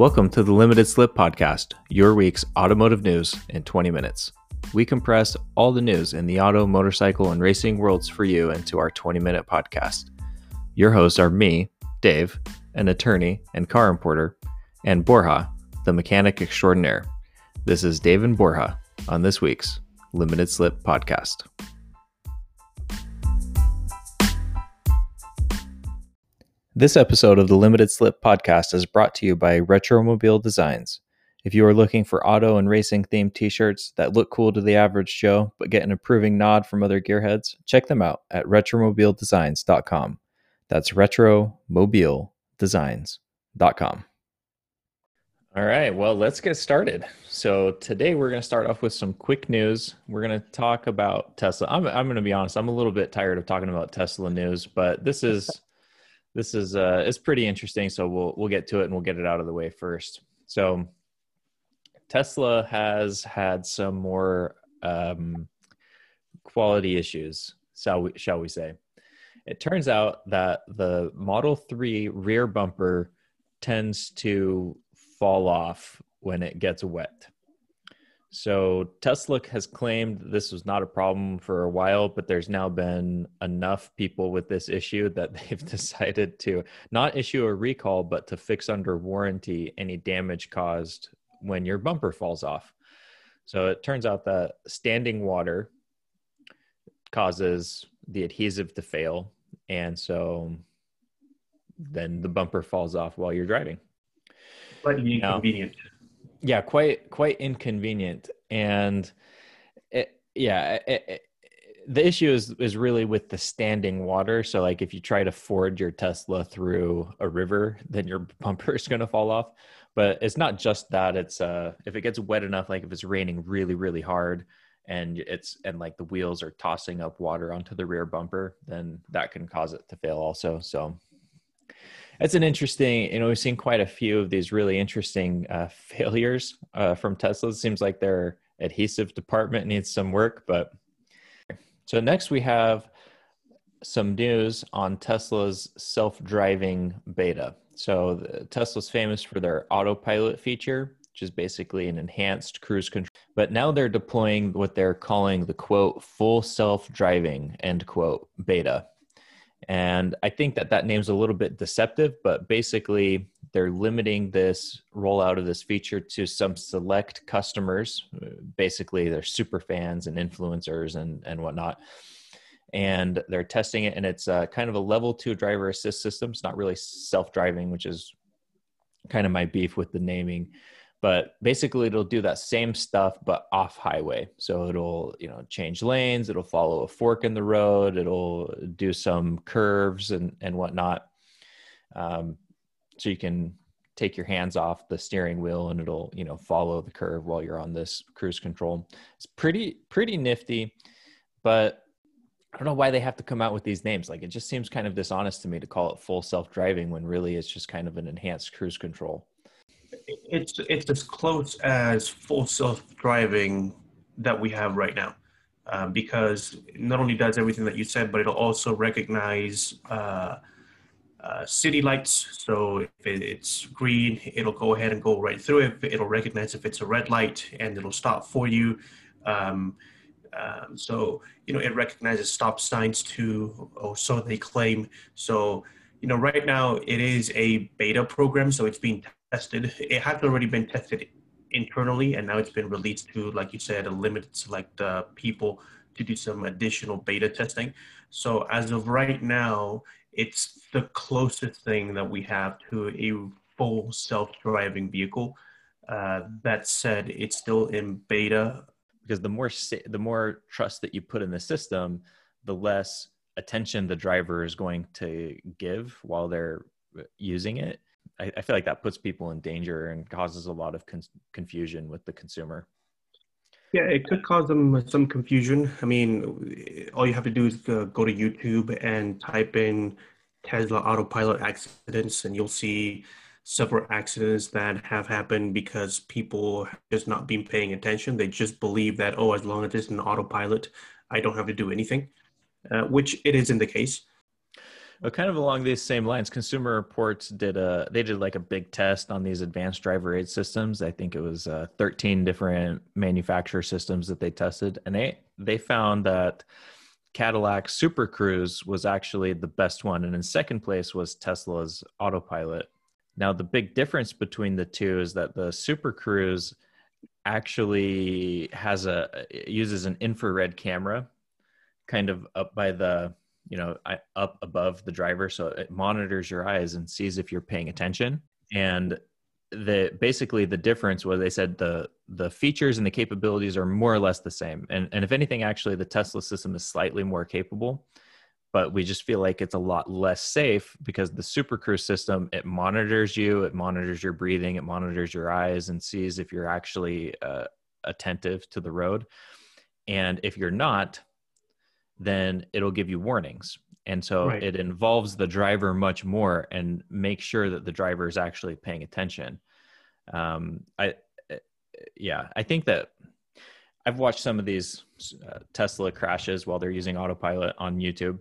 Welcome to the Limited Slip Podcast, your week's automotive news in 20 minutes. We compress all the news in the auto, motorcycle, and racing worlds for you into our 20 minute podcast. Your hosts are me, Dave, an attorney and car importer, and Borja, the mechanic extraordinaire. This is Dave and Borja on this week's Limited Slip Podcast. This episode of the Limited Slip podcast is brought to you by Retromobile Designs. If you are looking for auto and racing themed t shirts that look cool to the average Joe but get an approving nod from other gearheads, check them out at retromobiledesigns.com. That's retromobiledesigns.com. All right, well, let's get started. So, today we're going to start off with some quick news. We're going to talk about Tesla. I'm, I'm going to be honest, I'm a little bit tired of talking about Tesla news, but this is this is uh it's pretty interesting so we'll we'll get to it and we'll get it out of the way first. So tesla has had some more um quality issues shall we shall we say. It turns out that the model 3 rear bumper tends to fall off when it gets wet so Tesla has claimed this was not a problem for a while, but there's now been enough people with this issue that they've decided to not issue a recall, but to fix under warranty any damage caused when your bumper falls off. So it turns out that standing water causes the adhesive to fail. And so then the bumper falls off while you're driving. But inconvenient. Now, yeah quite quite inconvenient. And it, yeah it, it, the issue is is really with the standing water. So like if you try to ford your tesla through a river then your bumper is going to fall off. But it's not just that it's uh if it gets wet enough like if it's raining really really hard and it's and like the wheels are tossing up water onto the rear bumper then that can cause it to fail also. So it's an interesting you know we've seen quite a few of these really interesting uh, failures uh, from tesla. It seems like their adhesive department needs some work but so next we have some news on tesla's self-driving beta. So tesla's famous for their autopilot feature which is basically an enhanced cruise control but now they're deploying what they're calling the quote full self-driving end quote beta and I think that that name's a little bit deceptive, but basically they're limiting this rollout of this feature to some select customers. Basically, they're super fans and influencers and, and whatnot. And they're testing it, and it's uh, kind of a level two driver assist system. It's not really self driving, which is kind of my beef with the naming but basically it'll do that same stuff but off highway. So it'll you know change lanes it'll follow a fork in the road it'll do some curves and and whatnot. Um, so you can take your hands off the steering wheel and it'll you know follow the curve while you're on this cruise control. It's pretty pretty nifty but I don't know why they have to come out with these names. Like it just seems kind of dishonest to me to call it full self driving when really it's just kind of an enhanced cruise control it's it's as close as full self-driving that we have right now. Um, because not only does everything that you said but it'll also recognize uh, uh, city lights. So if it's green it'll go ahead and go right through it. It'll recognize if it's a red light and it'll stop for you. Um, um, so you know it recognizes stop signs too or so they claim. So you know right now it is a beta program so it's being tested. It had already been tested internally, and now it's been released to, like you said, a limited select uh, people to do some additional beta testing. So as of right now, it's the closest thing that we have to a full self-driving vehicle. Uh, that said, it's still in beta. Because the more the more trust that you put in the system, the less attention the driver is going to give while they're using it I, I feel like that puts people in danger and causes a lot of con- confusion with the consumer. Yeah, it could cause them some confusion. I mean, all you have to do is uh, go to YouTube and type in Tesla autopilot accidents, and you'll see several accidents that have happened because people just not been paying attention. They just believe that, oh, as long as it's an autopilot, I don't have to do anything, uh, which it isn't the case. Well, kind of along these same lines, Consumer Reports did a they did like a big test on these advanced driver aid systems. I think it was uh, 13 different manufacturer systems that they tested, and they they found that Cadillac Super Cruise was actually the best one, and in second place was Tesla's Autopilot. Now, the big difference between the two is that the Super Cruise actually has a uses an infrared camera, kind of up by the you know up above the driver so it monitors your eyes and sees if you're paying attention. And the basically the difference was they said the the features and the capabilities are more or less the same. And and if anything actually the tesla system is slightly more capable but we just feel like it's a lot less safe because the super cruise system it monitors you it monitors your breathing it monitors your eyes and sees if you're actually uh, attentive to the road. And if you're not then it'll give you warnings. And so right. it involves the driver much more and make sure that the driver is actually paying attention. Um, I, eh, yeah, I think that I've watched some of these uh, Tesla crashes while they're using autopilot on YouTube.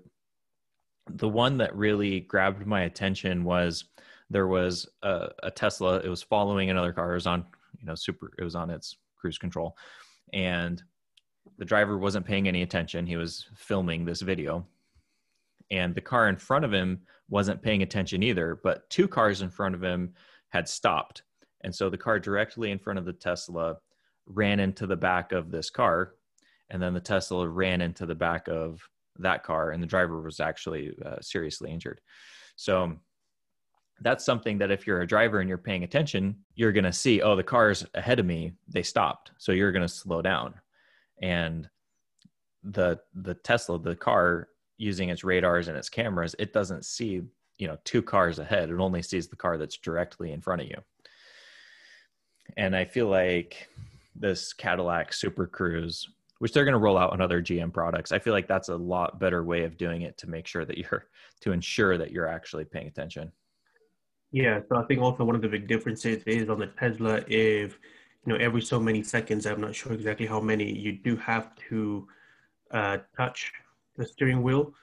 The one that really grabbed my attention was there was a, a Tesla. It was following another car. It was on, you know, super. It was on its cruise control, and the driver wasn't paying any attention. He was filming this video. And the car in front of him wasn't paying attention either, but two cars in front of him had stopped. And so the car directly in front of the Tesla ran into the back of this car. And then the Tesla ran into the back of that car, and the driver was actually uh, seriously injured. So that's something that if you're a driver and you're paying attention, you're going to see, oh, the car's ahead of me, they stopped. So you're going to slow down and the the tesla the car using its radars and its cameras it doesn't see you know two cars ahead. It only sees the car that's directly in front of you. And i feel like this cadillac super cruise which they're going to roll out on other gm products i feel like that's a lot better way of doing it to make sure that you're to ensure that you're actually paying attention. Yeah so i think also one of the big differences is on the tesla if you know, every so many seconds, I'm not sure exactly how many, you do have to uh, touch the steering wheel.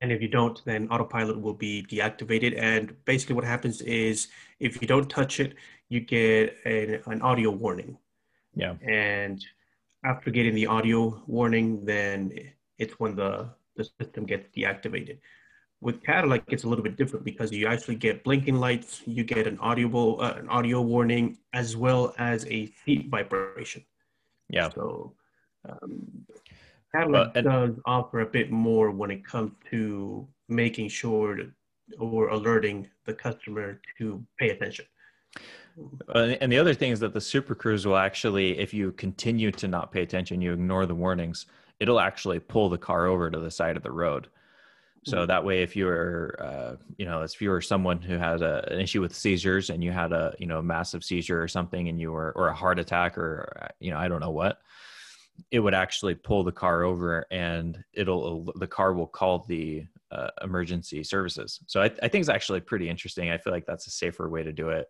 And if you don't, then autopilot will be deactivated. And basically, what happens is if you don't touch it, you get an, an audio warning. Yeah. And after getting the audio warning, then it's when the, the system gets deactivated. With Cadillac, it's a little bit different because you actually get blinking lights, you get an audible, uh, an audio warning, as well as a seat vibration. Yeah. So um, Cadillac and- does offer a bit more when it comes to making sure to, or alerting the customer to pay attention. Uh, and the other thing is that the Super Cruise will actually, if you continue to not pay attention, you ignore the warnings, it'll actually pull the car over to the side of the road. So mm-hmm. that way, if you're, uh, you know, if you were someone who had a, an issue with seizures and you had a, you know, a massive seizure or something, and you were, or a heart attack, or you know, I don't know what, it would actually pull the car over, and it'll, the car will call the uh, emergency services. So I, I think it's actually pretty interesting. I feel like that's a safer way to do it.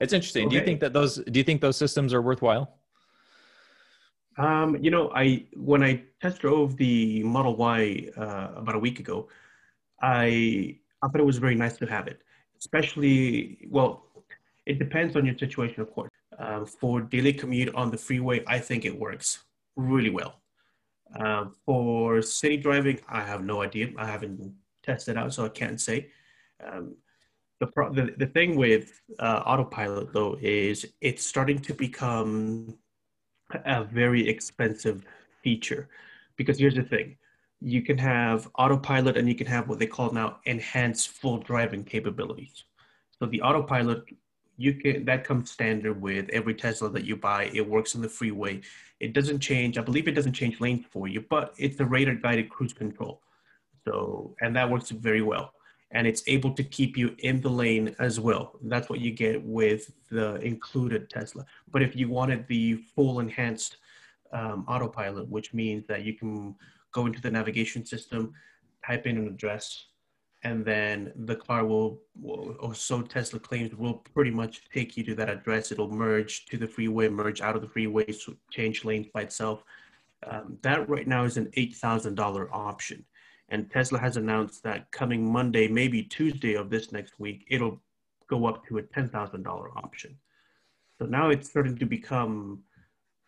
It's interesting. Okay. Do you think that those, do you think those systems are worthwhile? Um, you know, I when I test drove the Model Y uh, about a week ago, I I thought it was very nice to have it. Especially, well, it depends on your situation, of course. Um, for daily commute on the freeway, I think it works really well. Um, for city driving, I have no idea. I haven't tested out, so I can't say. Um, the, pro- the the thing with uh, autopilot though is it's starting to become a very expensive feature. Because here's the thing you can have autopilot and you can have what they call now enhanced full driving capabilities. So the autopilot, you can that comes standard with every Tesla that you buy. It works on the freeway. It doesn't change. I believe it doesn't change lanes for you, but it's a radar guided cruise control. So and that works very well and it's able to keep you in the lane as well. That's what you get with the included Tesla. But if you wanted the full enhanced um, autopilot, which means that you can go into the navigation system, type in an address, and then the car will, will, or so Tesla claims, will pretty much take you to that address. It'll merge to the freeway, merge out of the freeway, change lanes by itself. Um, that right now is an $8,000 option. And Tesla has announced that coming Monday, maybe Tuesday of this next week, it'll go up to a $10,000 option. So now it's starting to become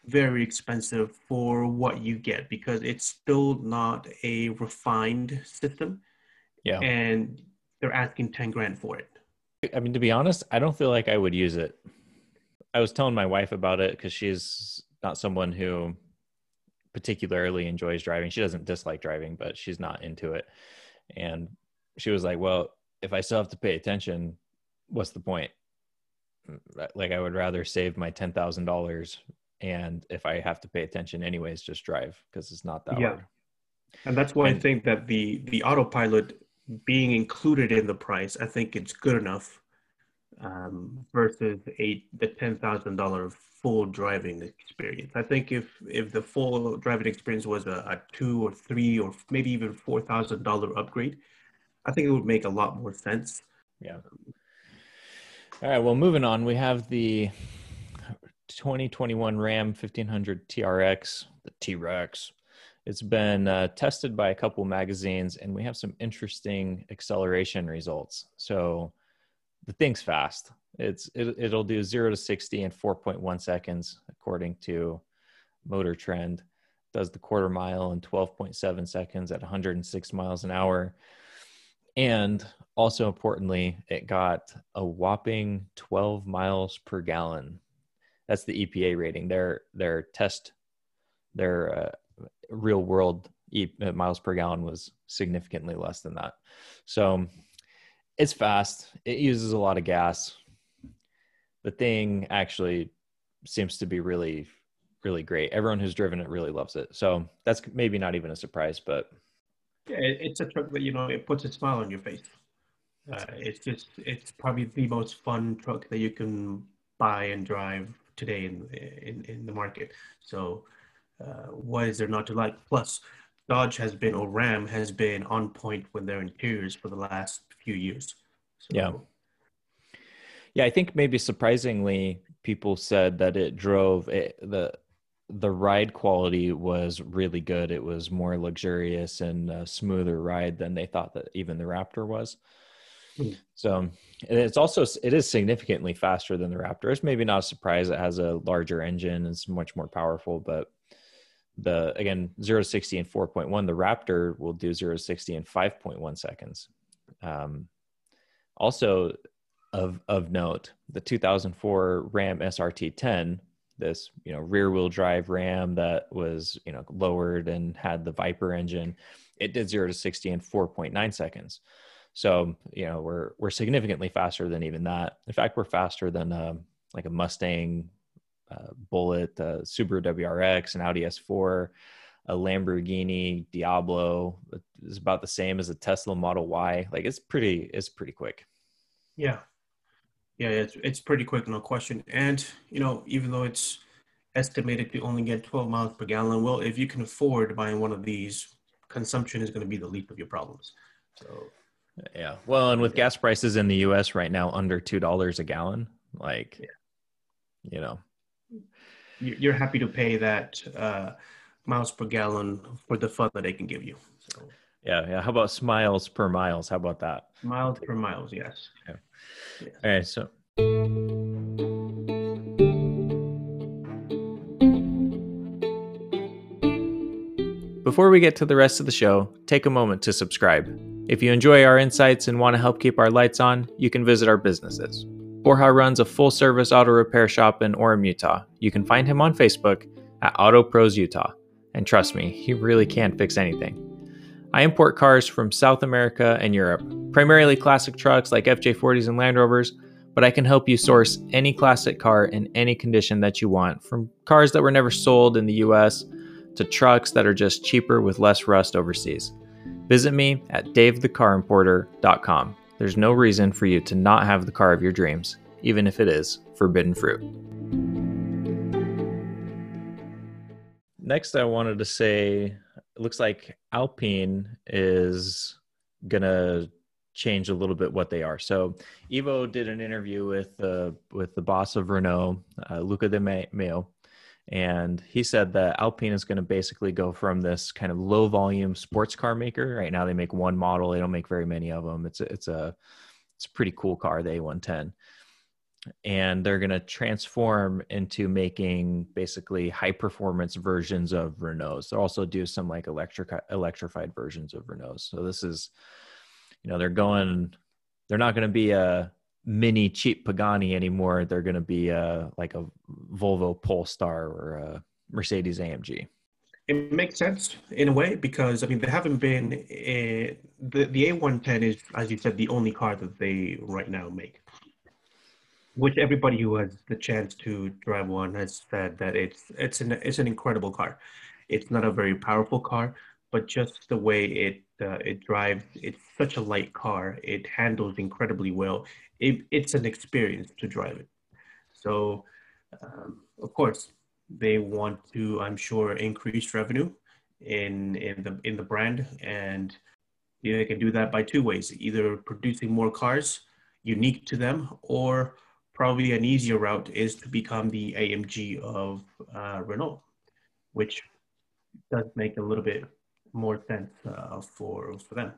very expensive for what you get because it's still not a refined system. Yeah. And they're asking 10 grand for it. I mean, to be honest, I don't feel like I would use it. I was telling my wife about it because she's not someone who particularly enjoys driving. She doesn't dislike driving, but she's not into it. And she was like, Well, if I still have to pay attention, what's the point? Like, I would rather save my $10,000 and if I have to pay attention anyways, just drive because it's not that yeah. hard. And that's why and, I think that the the autopilot being included in the price, I think it's good enough um, versus a the ten thousand dollar full driving experience. I think if if the full driving experience was a, a two or three or maybe even four thousand dollar upgrade, I think it would make a lot more sense. Yeah. All right. Well, moving on, we have the 2021 Ram 1500 TRX, the T Rex. It's been uh, tested by a couple magazines, and we have some interesting acceleration results. So the thing's fast. It's it, it'll do zero to sixty in 4.1 seconds, according to Motor Trend. Does the quarter mile in 12.7 seconds at 106 miles an hour. And also importantly, it got a whopping 12 miles per gallon that's the EPA rating. Their their test, their uh, real world miles per gallon was significantly less than that. So it's fast. It uses a lot of gas. The thing actually seems to be really really great. Everyone who's driven it really loves it. So that's maybe not even a surprise, but yeah, it's a truck that you know it puts a smile on your face. Uh, it's just it's probably the most fun truck that you can buy and drive today in in, in the market. So uh, what is there not to like? Plus, Dodge has been or Ram has been on point with their interiors for the last few years. So, yeah. Yeah, I think maybe surprisingly, people said that it drove it, the the ride quality was really good. It was more luxurious and a smoother ride than they thought that even the Raptor was. Hmm. So it's also it is significantly faster than the Raptor. It's maybe not a surprise. It has a larger engine. It's much more powerful, but the again zero to sixty in four point one. The Raptor will do zero to sixty in five point one seconds. Um, also of of note, the 2004 Ram SRT 10, this you know rear wheel drive Ram that was you know lowered and had the Viper engine, it did zero to sixty in 4.9 seconds. So you know we're we're significantly faster than even that. In fact, we're faster than uh, like a Mustang, uh, Bullitt, uh, Subaru WRX, and Audi S4, a Lamborghini Diablo is about the same as a Tesla Model Y. Like it's pretty it's pretty quick. Yeah, yeah, it's it's pretty quick, no question. And you know, even though it's estimated to only get 12 miles per gallon, well, if you can afford buying one of these, consumption is going to be the least of your problems. So yeah. Well, and with gas prices in the US right now under $2 a gallon, like, yeah. you know, you're happy to pay that uh, miles per gallon for the fun that they can give you. So. Yeah. Yeah. How about smiles per miles? How about that? Miles per miles. Yes. Yeah. Yes. All right. So. Before we get to the rest of the show, take a moment to subscribe. If you enjoy our insights and want to help keep our lights on, you can visit our businesses. Borja runs a full service auto repair shop in Orem, Utah. You can find him on Facebook at Auto Pros Utah. And trust me, he really can't fix anything. I import cars from South America and Europe, primarily classic trucks like FJ40s and Land Rovers, but I can help you source any classic car in any condition that you want, from cars that were never sold in the US to trucks that are just cheaper with less rust overseas. Visit me at davethecarimporter.com. There's no reason for you to not have the car of your dreams, even if it is forbidden fruit. Next, I wanted to say it looks like Alpine is going to change a little bit what they are. So, Evo did an interview with uh, with the boss of Renault, uh, Luca de Meo, And he said that Alpine is going to basically go from this kind of low volume sports car maker. Right now, they make one model. They don't make very many of them. It's a, it's a it's a pretty cool car, the A110. And they're going to transform into making basically high performance versions of Renaults. They'll also do some like electric electrified versions of Renaults. So this is, you know, they're going. They're not going to be a mini cheap Pagani anymore. They're going to be uh, like a Volvo Polestar or a Mercedes AMG. It makes sense in a way because I mean they haven't been uh, the the A110 is as you said the only car that they right now make. Which everybody who has the chance to drive one has said that it's it's an it's an incredible car. It's not a very powerful car, but just the way it uh, it drives, it's such a light car. It handles incredibly well. It, it's an experience to drive it. So, um, of course, they want to, I'm sure, increase revenue in in the in the brand, and you know, they can do that by two ways: either producing more cars unique to them, or probably an easier route is to become the AMG of uh, Renault, which does make a little bit more sense uh, for for them.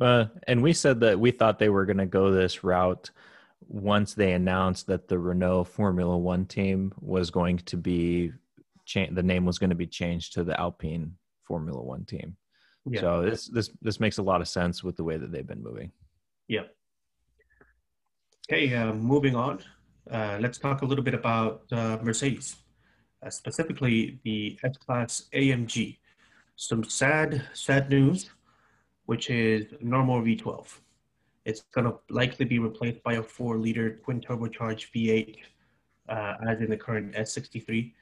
Uh, and we said that we thought they were going to go this route once they announced that the Renault Formula One team was going to be cha- the name was going to be changed to the Alpine Formula One team. Yeah. So this this this makes a lot of sense with the way that they've been moving. Yeah. Okay, uh, moving on. Uh, let's talk a little bit about uh, Mercedes, uh, specifically the S-Class AMG some sad, sad news, which is normal V12. It's going to likely be replaced by a four liter twin turbocharged V8, uh, as in the current S63.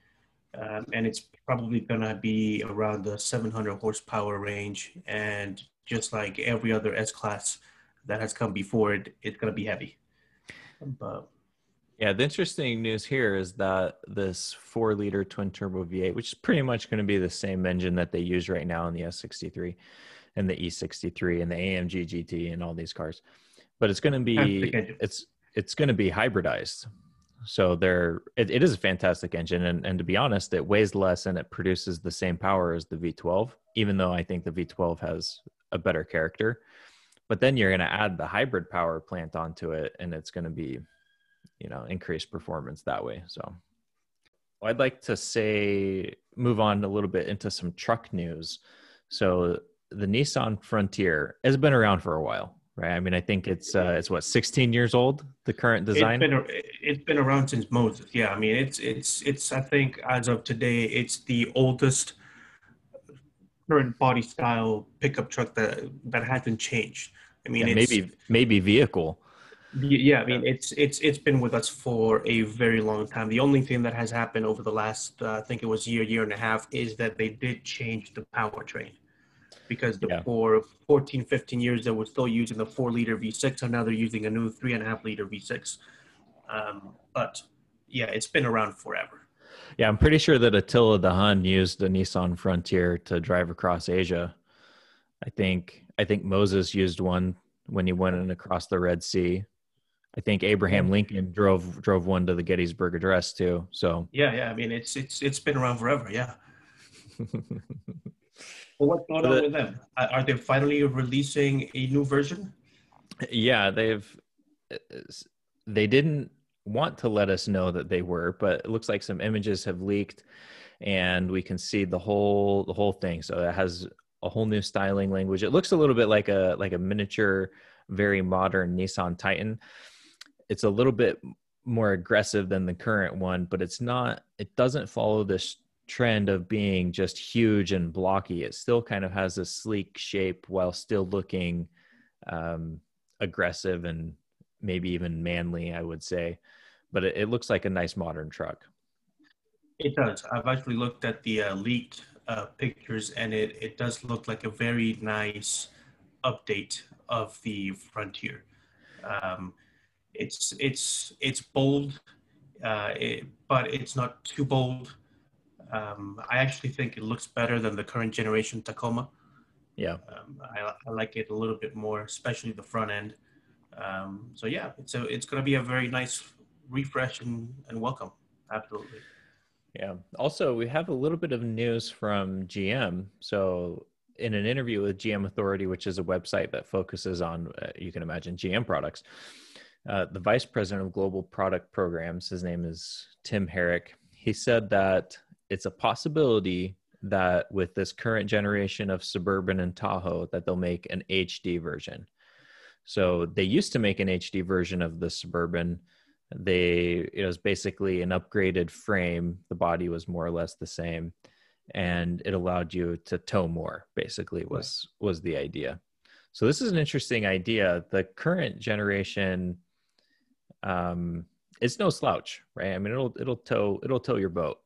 Um, and it's probably going to be around the 700 horsepower range. And just like every other S class that has come before it, it's going to be heavy. But yeah, the interesting news here is that this four liter twin turbo V8, which is pretty much going to be the same engine that they use right now in the S63 and the E63 and the AMG GT and all these cars, but it's going to be it's it's going to be hybridized. So there, it, it is a fantastic engine, and and to be honest, it weighs less and it produces the same power as the V12. Even though I think the V12 has a better character, but then you're going to add the hybrid power plant onto it, and it's going to be you know increase performance that way so. I'd like to say move on a little bit into some truck news. So the nissan frontier has been around for a while right? I mean i think it's uh, it's what 16 years old the current design? it's been, it's been around since moses yeah. I mean it's it's it's i think as of today it's the oldest current body style pickup truck that that hasn't changed i mean yeah, maybe maybe vehicle yeah, I mean it's it's it's been with us for a very long time. The only thing that has happened over the last, uh, I think it was year, year and a half, is that they did change the powertrain because the, yeah. for 14, 15 years they were still using the four liter V6, and now they're using a new three and a half liter V6. Um, but yeah, it's been around forever. Yeah, I'm pretty sure that Attila the Hun used the Nissan Frontier to drive across Asia. I think I think Moses used one when he went in across the Red Sea. I think Abraham Lincoln drove drove one to the Gettysburg Address too. So yeah, yeah. I mean, it's it's it's been around forever. Yeah. well, what's going on with them? Are they finally releasing a new version? Yeah, they've. Uh, they didn't want to let us know that they were, but it looks like some images have leaked, and we can see the whole the whole thing. So it has a whole new styling language. It looks a little bit like a like a miniature, very modern Nissan Titan it's a little bit more aggressive than the current one, but it's not, it doesn't follow this trend of being just huge and blocky. It still kind of has a sleek shape while still looking um, aggressive and maybe even manly, I would say. But it, it, looks like a nice modern truck. It does. I've actually looked at the uh, leaked uh, pictures, and it, it does look like a very nice update of the Frontier. Um, it's it's it's bold, uh, it, but it's not too bold. Um, I actually think it looks better than the current generation Tacoma. Yeah, um, I, I, like it a little bit more, especially the front end. Um, so yeah, it's a, it's going to be a very nice refresh and, and welcome. Absolutely. Yeah. Also, we have a little bit of news from GM. So, in an interview with GM Authority, which is a website that focuses on, uh, you can imagine, GM products, uh, the vice president of global product programs, his name is Tim Herrick, he said that it's a possibility that with this current generation of Suburban and Tahoe, that they'll make an HD version. So they used to make an HD version of the Suburban they it was basically an upgraded frame. The body was more or less the same and it allowed you to tow more basically was right. was the idea. So this is an interesting idea. The current generation um it's no slouch right? I mean it'll it'll tow it'll tow your boat.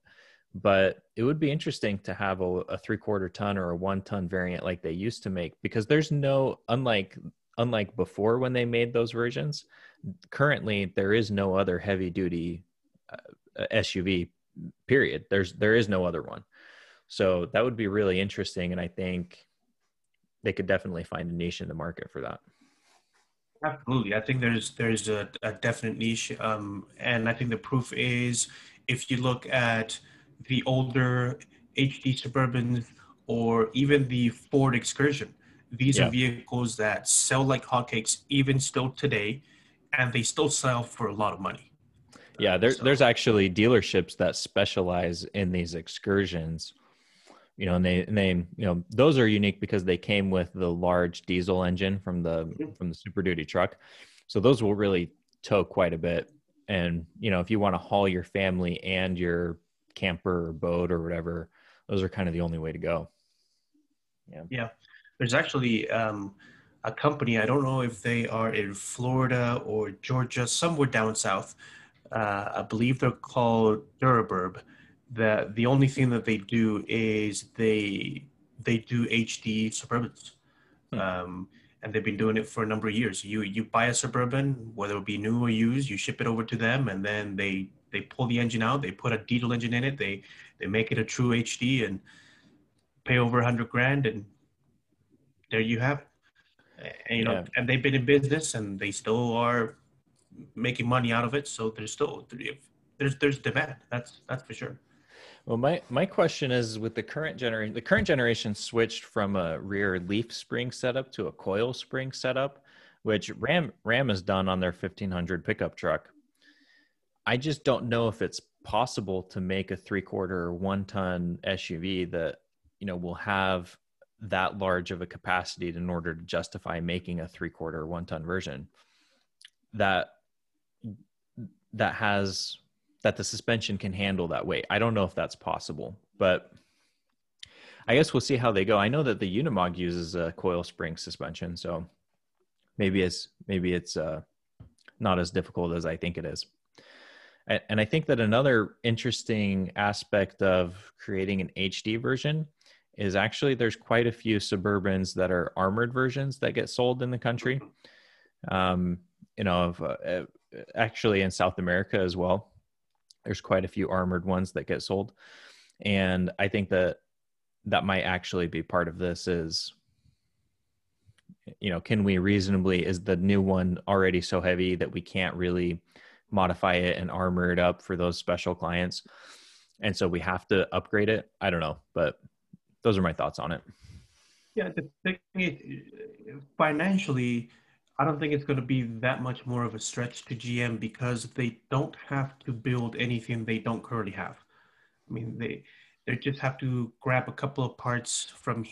But it would be interesting to have a, a three quarter ton or a one ton variant like they used to make because there's no unlike unlike before when they made those versions currently there is no other heavy duty uh, SUV period. There's there is no other one. So that would be really interesting and i think they could definitely find a niche in the market for that. Absolutely. I think there's there's a, a definite niche um, and i think the proof is if you look at the older hd suburbans or even the ford excursion these yeah. are vehicles that sell like hotcakes even still today and they still sell for a lot of money. Yeah, there, so. there's actually dealerships that specialize in these excursions. You know, and they and they you know those are unique because they came with the large diesel engine from the mm-hmm. from the Super Duty truck, so those will really tow quite a bit. And you know, if you want to haul your family and your camper or boat or whatever, those are kind of the only way to go. Yeah. Yeah. There's actually um, a company. I don't know if they are in Florida or Georgia, somewhere down south. Uh, I believe they're called Duraburb. That the only thing that they do is they they do HD Suburbans, hmm. um, and they've been doing it for a number of years. You you buy a Suburban, whether it be new or used, you ship it over to them, and then they they pull the engine out. They put a diesel engine in it. They they make it a true HD and pay over a hundred grand, and there you have it and, you know, yeah. and they've been in business and they still are making money out of it. So there's still there's there's demand. That's that's for sure. Well, my my question is with the current generation, the current generation switched from a rear leaf spring setup to a coil spring setup, which Ram Ram has done on their 1500 pickup truck. I just don't know if it's possible to make a three quarter one ton SUV that you know will have that large of a capacity in order to justify making a three quarter one ton version that that has that the suspension can handle that weight. I don't know if that's possible, but I guess we'll see how they go. I know that the Unimog uses a coil spring suspension, so maybe it's maybe it's uh, not as difficult as I think it is. And I think that another interesting aspect of creating an HD version is actually there's quite a few Suburbans that are armored versions that get sold in the country. Um, you know, of, uh, actually in South America as well. There's quite a few armored ones that get sold, and I think that that might actually be part of this. Is you know, can we reasonably is the new one already so heavy that we can't really modify it and armor it up for those special clients? And so we have to upgrade it. I don't know, but those are my thoughts on it. Yeah, the thing is, uh, financially, I don't think it's going to be that much more of a stretch to GM because they don't have to build anything they don't currently have. I mean, they they just have to grab a couple of parts from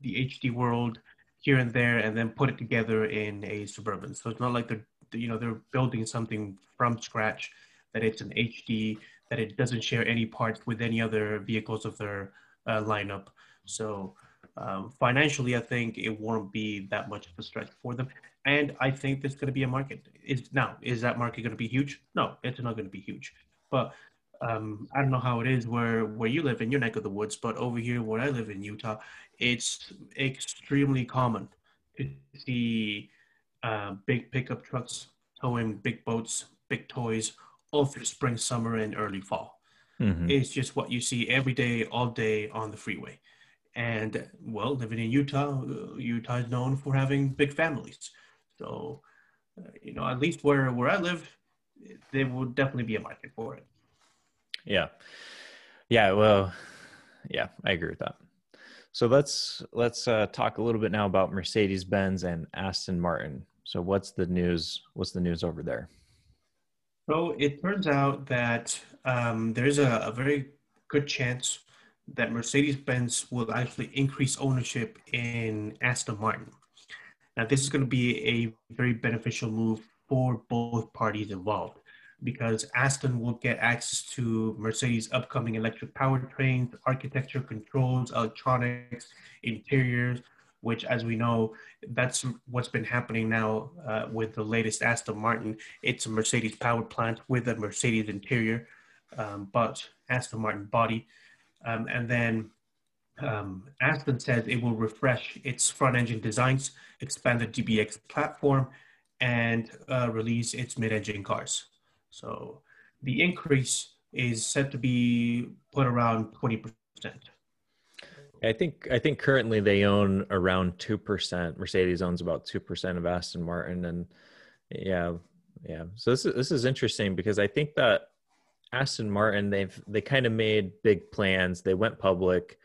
the HD world here and there, and then put it together in a suburban. So it's not like they're you know they're building something from scratch. That it's an HD that it doesn't share any parts with any other vehicles of their uh, lineup. So um, financially, I think it won't be that much of a stretch for them. And I think there's going to be a market. Is now is that market going to be huge? No, it's not going to be huge. But um, I don't know how it is where where you live in your neck of the woods, but over here where I live in Utah, it's extremely common to see uh, big pickup trucks towing big boats, big toys all through spring, summer, and early fall. Mm-hmm. It's just what you see every day, all day on the freeway. And well, living in Utah, uh, Utah is known for having big families. So, uh, you know, at least where where I live, there would definitely be a market for it. Yeah. Yeah, well, yeah, I agree with that. So let's let's uh, talk a little bit now about Mercedes Benz and Aston Martin. So what's the news? What's the news over there? So it turns out that um, there's a, a, very good chance that Mercedes Benz will actually increase ownership in Aston Martin. Now, this is going to be a very beneficial move for both parties involved because Aston will get access to Mercedes' upcoming electric powertrains, architecture controls, electronics, interiors, which, as we know, that's what's been happening now uh, with the latest Aston Martin. It's a Mercedes power plant with a Mercedes interior, um, but Aston Martin body. Um, and then um, Aston says it will refresh its front engine designs, expand the DBX platform, and uh, release its mid engine cars. So the increase is said to be put around 20%. I think I think currently they own around two percent. Mercedes owns about two percent of Aston Martin, and yeah, yeah. So this is this is interesting because I think that Aston Martin they've they kind of made big plans. They went public.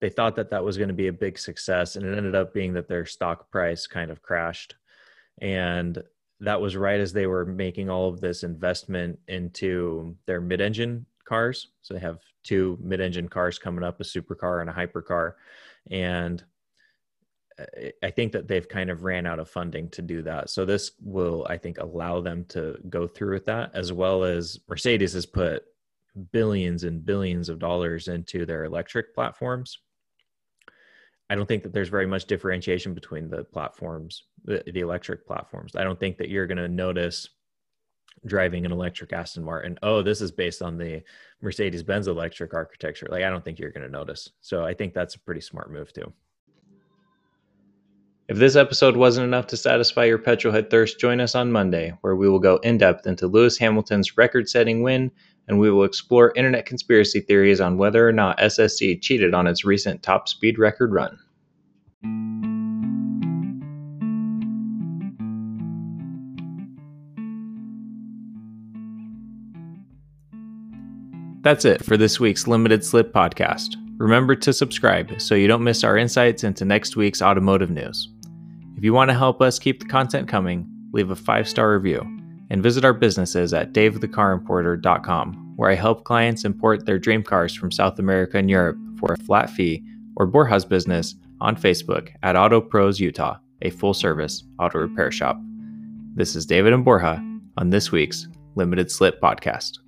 They thought that that was going to be a big success, and it ended up being that their stock price kind of crashed. And that was right as they were making all of this investment into their mid-engine cars. So they have two mid-engine cars coming up, a supercar and a hypercar, and uh, I think that they've kind of ran out of funding to do that. So this will, I think, allow them to go through with that, as well as Mercedes has put billions and billions of dollars into their electric platforms. I don't think that there's very much differentiation between the platforms, the, the electric platforms. I don't think that you're going to notice driving an electric Aston Martin. Oh, this is based on the Mercedes Benz electric architecture. Like, I don't think you're going to notice. So I think that's a pretty smart move, too. If this episode wasn't enough to satisfy your petrolhead thirst, join us on Monday, where we will go in depth into Lewis Hamilton's record setting win and we will explore internet conspiracy theories on whether or not SSC cheated on its recent top speed record run. That's it for this week's Limited Slip podcast. Remember to subscribe so you don't miss our insights into next week's automotive news. If you want to help us keep the content coming, leave a five star review and visit our businesses at davethecarimporter.com, where I help clients import their dream cars from South America and Europe for a flat fee, or Borja's business on Facebook at Auto Pros Utah, a full service auto repair shop. This is David and Borja on this week's Limited Slip podcast.